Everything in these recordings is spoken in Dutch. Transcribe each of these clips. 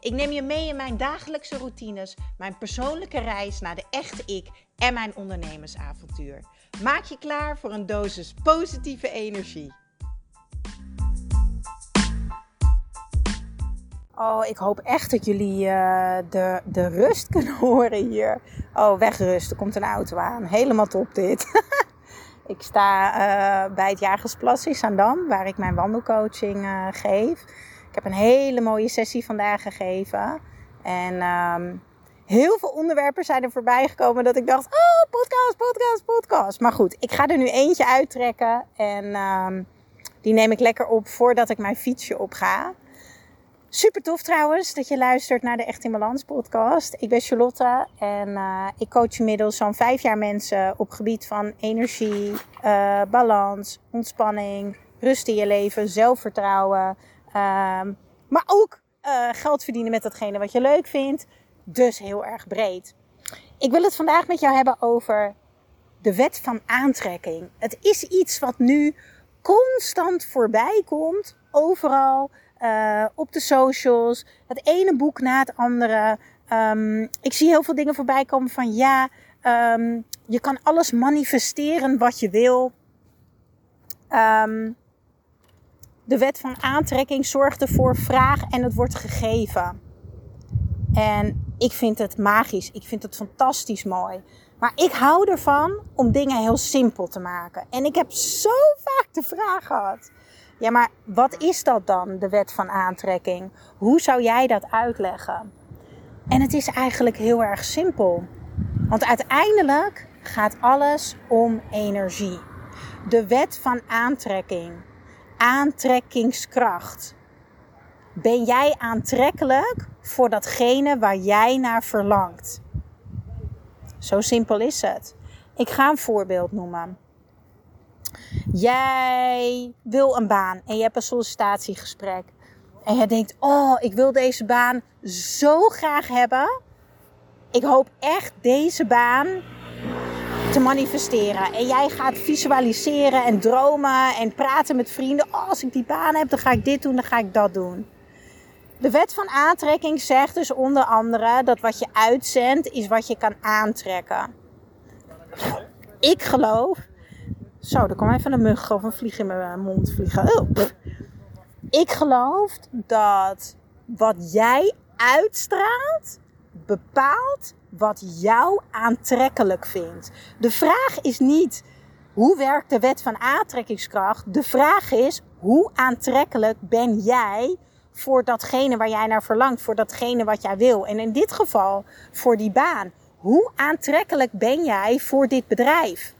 Ik neem je mee in mijn dagelijkse routines, mijn persoonlijke reis naar de echte ik en mijn ondernemersavontuur. Maak je klaar voor een dosis positieve energie. Oh, ik hoop echt dat jullie uh, de, de rust kunnen horen hier. Oh, wegrust. Er komt een auto aan. Helemaal top dit. ik sta uh, bij het Jagersplas in Zandam, waar ik mijn wandelcoaching uh, geef. Ik heb een hele mooie sessie vandaag gegeven. En um, heel veel onderwerpen zijn er voorbij gekomen dat ik dacht: oh, podcast, podcast, podcast. Maar goed, ik ga er nu eentje uittrekken. En um, die neem ik lekker op voordat ik mijn fietsje op ga. Super tof trouwens dat je luistert naar de Echt in Balans podcast. Ik ben Charlotte en uh, ik coach inmiddels zo'n vijf jaar mensen op gebied van energie, uh, balans, ontspanning, rust in je leven, zelfvertrouwen. Um, maar ook uh, geld verdienen met datgene wat je leuk vindt. Dus heel erg breed. Ik wil het vandaag met jou hebben over de wet van aantrekking. Het is iets wat nu constant voorbij komt, overal, uh, op de socials. Het ene boek na het andere. Um, ik zie heel veel dingen voorbij komen van ja, um, je kan alles manifesteren wat je wil. Um, de wet van aantrekking zorgt ervoor vraag en het wordt gegeven. En ik vind het magisch. Ik vind het fantastisch mooi. Maar ik hou ervan om dingen heel simpel te maken. En ik heb zo vaak de vraag gehad. Ja, maar wat is dat dan, de wet van aantrekking? Hoe zou jij dat uitleggen? En het is eigenlijk heel erg simpel. Want uiteindelijk gaat alles om energie. De wet van aantrekking aantrekkingskracht. Ben jij aantrekkelijk voor datgene waar jij naar verlangt? Zo simpel is het. Ik ga een voorbeeld noemen. Jij wil een baan en je hebt een sollicitatiegesprek. En je denkt: Oh, ik wil deze baan zo graag hebben. Ik hoop echt deze baan te manifesteren. En jij gaat visualiseren en dromen en praten met vrienden. Oh, als ik die baan heb, dan ga ik dit doen, dan ga ik dat doen. De wet van aantrekking zegt dus onder andere dat wat je uitzendt is wat je kan aantrekken. Ik geloof. Zo, er kwam even een mug of een vlieg in mijn mond vliegen. Ik geloof dat wat jij uitstraalt bepaalt wat jou aantrekkelijk vindt. De vraag is niet hoe werkt de wet van aantrekkingskracht. De vraag is hoe aantrekkelijk ben jij voor datgene waar jij naar verlangt, voor datgene wat jij wil. En in dit geval voor die baan. Hoe aantrekkelijk ben jij voor dit bedrijf?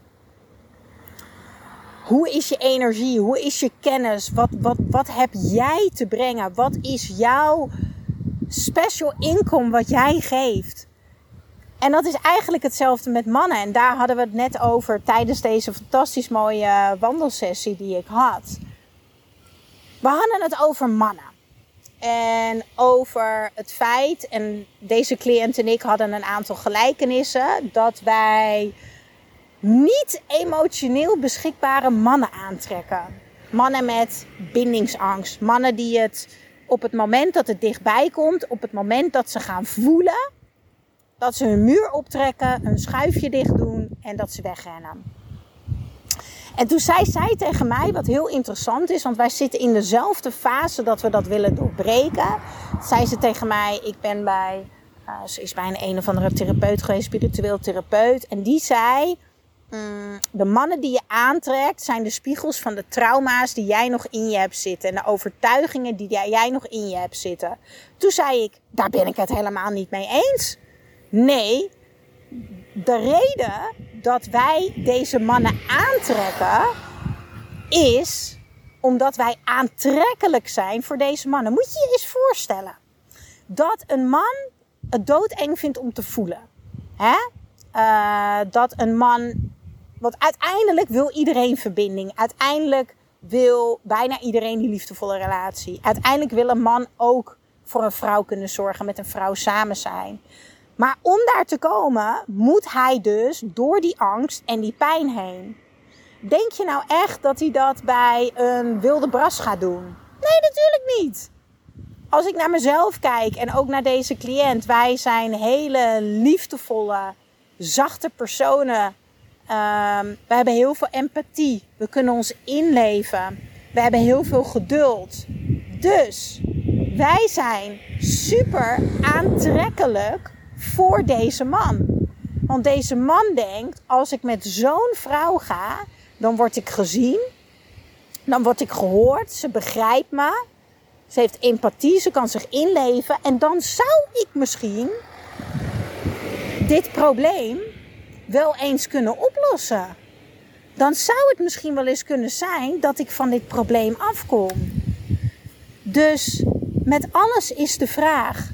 Hoe is je energie? Hoe is je kennis? Wat, wat, wat heb jij te brengen? Wat is jouw special income wat jij geeft? En dat is eigenlijk hetzelfde met mannen. En daar hadden we het net over tijdens deze fantastisch mooie wandelsessie die ik had. We hadden het over mannen. En over het feit, en deze cliënt en ik hadden een aantal gelijkenissen, dat wij niet emotioneel beschikbare mannen aantrekken. Mannen met bindingsangst. Mannen die het op het moment dat het dichtbij komt, op het moment dat ze gaan voelen, dat ze hun muur optrekken, een schuifje dicht doen en dat ze wegrennen. En toen zei zij tegen mij, wat heel interessant is, want wij zitten in dezelfde fase dat we dat willen doorbreken. Zei ze tegen mij, ik ben bij, uh, ze is bij een een of andere therapeut geweest, spiritueel therapeut. En die zei, de mannen die je aantrekt zijn de spiegels van de trauma's die jij nog in je hebt zitten. En de overtuigingen die jij nog in je hebt zitten. Toen zei ik, daar ben ik het helemaal niet mee eens. Nee, de reden dat wij deze mannen aantrekken is omdat wij aantrekkelijk zijn voor deze mannen. Moet je je eens voorstellen dat een man het doodeng vindt om te voelen. Hè? uh, dat een man. Want uiteindelijk wil iedereen verbinding. Uiteindelijk wil bijna iedereen die liefdevolle relatie. Uiteindelijk wil een man ook voor een vrouw kunnen zorgen, met een vrouw samen zijn. Maar om daar te komen, moet hij dus door die angst en die pijn heen. Denk je nou echt dat hij dat bij een wilde bras gaat doen? Nee, natuurlijk niet. Als ik naar mezelf kijk en ook naar deze cliënt, wij zijn hele liefdevolle, zachte personen. Um, we hebben heel veel empathie. We kunnen ons inleven. We hebben heel veel geduld. Dus wij zijn super aantrekkelijk voor deze man. Want deze man denkt: als ik met zo'n vrouw ga, dan word ik gezien. Dan word ik gehoord. Ze begrijpt me. Ze heeft empathie. Ze kan zich inleven. En dan zou ik misschien dit probleem wel eens kunnen oplossen. Dan zou het misschien wel eens kunnen zijn dat ik van dit probleem afkom. Dus met alles is de vraag: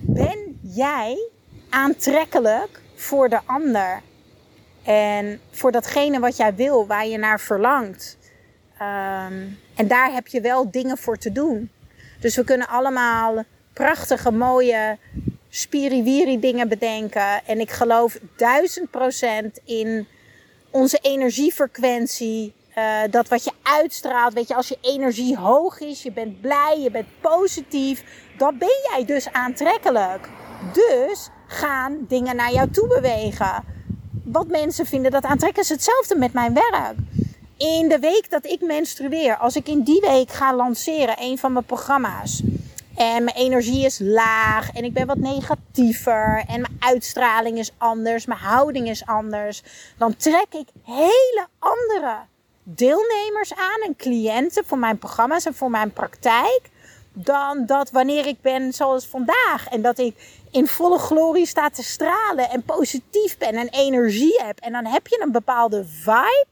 ben jij aantrekkelijk voor de ander? En voor datgene wat jij wil, waar je naar verlangt. Um, en daar heb je wel dingen voor te doen. Dus we kunnen allemaal prachtige, mooie, spiriwiri dingen bedenken. En ik geloof duizend procent in onze energiefrequentie. Uh, dat wat je uitstraalt, weet je, als je energie hoog is, je bent blij, je bent positief, dan ben jij dus aantrekkelijk. Dus gaan dingen naar jou toe bewegen. Wat mensen vinden dat aantrekken is hetzelfde met mijn werk. In de week dat ik menstrueer, als ik in die week ga lanceren, een van mijn programma's. En mijn energie is laag en ik ben wat negatiever en mijn uitstraling is anders, mijn houding is anders. Dan trek ik hele andere deelnemers aan en cliënten voor mijn programma's en voor mijn praktijk. Dan dat wanneer ik ben zoals vandaag. En dat ik in volle glorie sta te stralen en positief ben en energie heb. En dan heb je een bepaalde vibe.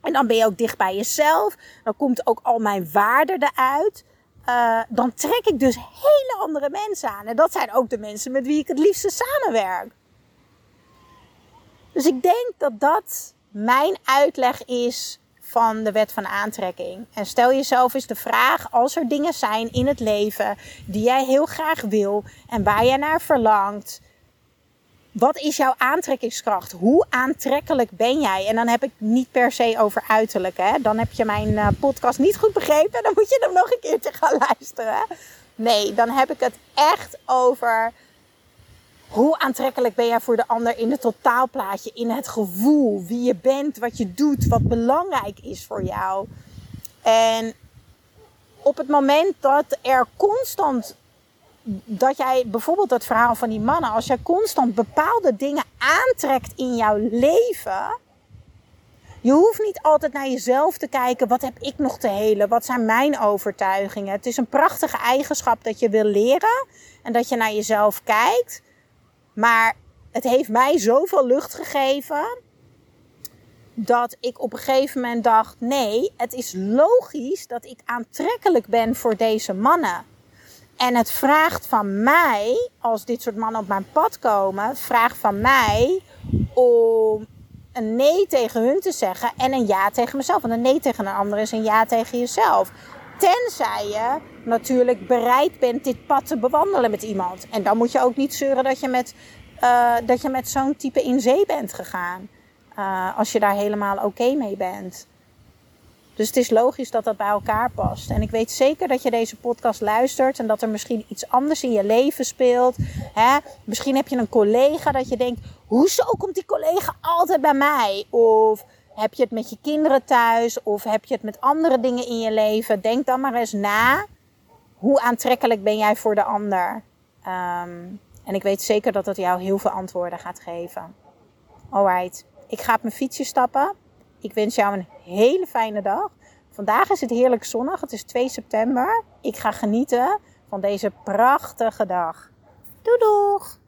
En dan ben je ook dicht bij jezelf. Dan komt ook al mijn waarde eruit. Uh, dan trek ik dus hele andere mensen aan. En dat zijn ook de mensen met wie ik het liefste samenwerk. Dus ik denk dat dat mijn uitleg is van de wet van aantrekking. En stel jezelf eens de vraag: als er dingen zijn in het leven die jij heel graag wil en waar jij naar verlangt. Wat is jouw aantrekkingskracht? Hoe aantrekkelijk ben jij? En dan heb ik niet per se over uiterlijk. Hè? Dan heb je mijn eh, podcast niet goed begrepen. Dan moet je hem nog een keertje gaan luisteren. Nee, dan heb ik het echt over hoe aantrekkelijk ben jij voor de ander in het totaalplaatje, in het gevoel, wie je bent, wat je doet, wat belangrijk is voor jou. En op het moment dat er constant, dat jij bijvoorbeeld dat verhaal van die mannen, als jij constant bepaalde dingen aantrekt in jouw leven, je hoeft niet altijd naar jezelf te kijken. Wat heb ik nog te helen? Wat zijn mijn overtuigingen? Het is een prachtige eigenschap dat je wil leren en dat je naar jezelf kijkt. Maar het heeft mij zoveel lucht gegeven. Dat ik op een gegeven moment dacht: nee, het is logisch dat ik aantrekkelijk ben voor deze mannen. En het vraagt van mij, als dit soort mannen op mijn pad komen, vraagt van mij om een nee tegen hun te zeggen en een ja tegen mezelf. Want een nee tegen een ander is een ja tegen jezelf. Tenzij je natuurlijk bereid bent dit pad te bewandelen met iemand. En dan moet je ook niet zeuren dat je met, uh, dat je met zo'n type in zee bent gegaan. Uh, als je daar helemaal oké mee bent. Dus het is logisch dat dat bij elkaar past. En ik weet zeker dat je deze podcast luistert en dat er misschien iets anders in je leven speelt. Hè? Misschien heb je een collega dat je denkt: hoezo komt die collega altijd bij mij? Of heb je het met je kinderen thuis? Of heb je het met andere dingen in je leven? Denk dan maar eens na. Hoe aantrekkelijk ben jij voor de ander? Um, en ik weet zeker dat dat jou heel veel antwoorden gaat geven. Alright, ik ga op mijn fietsje stappen. Ik wens jou een hele fijne dag. Vandaag is het heerlijk zonnig. Het is 2 september. Ik ga genieten van deze prachtige dag. Doei doeg!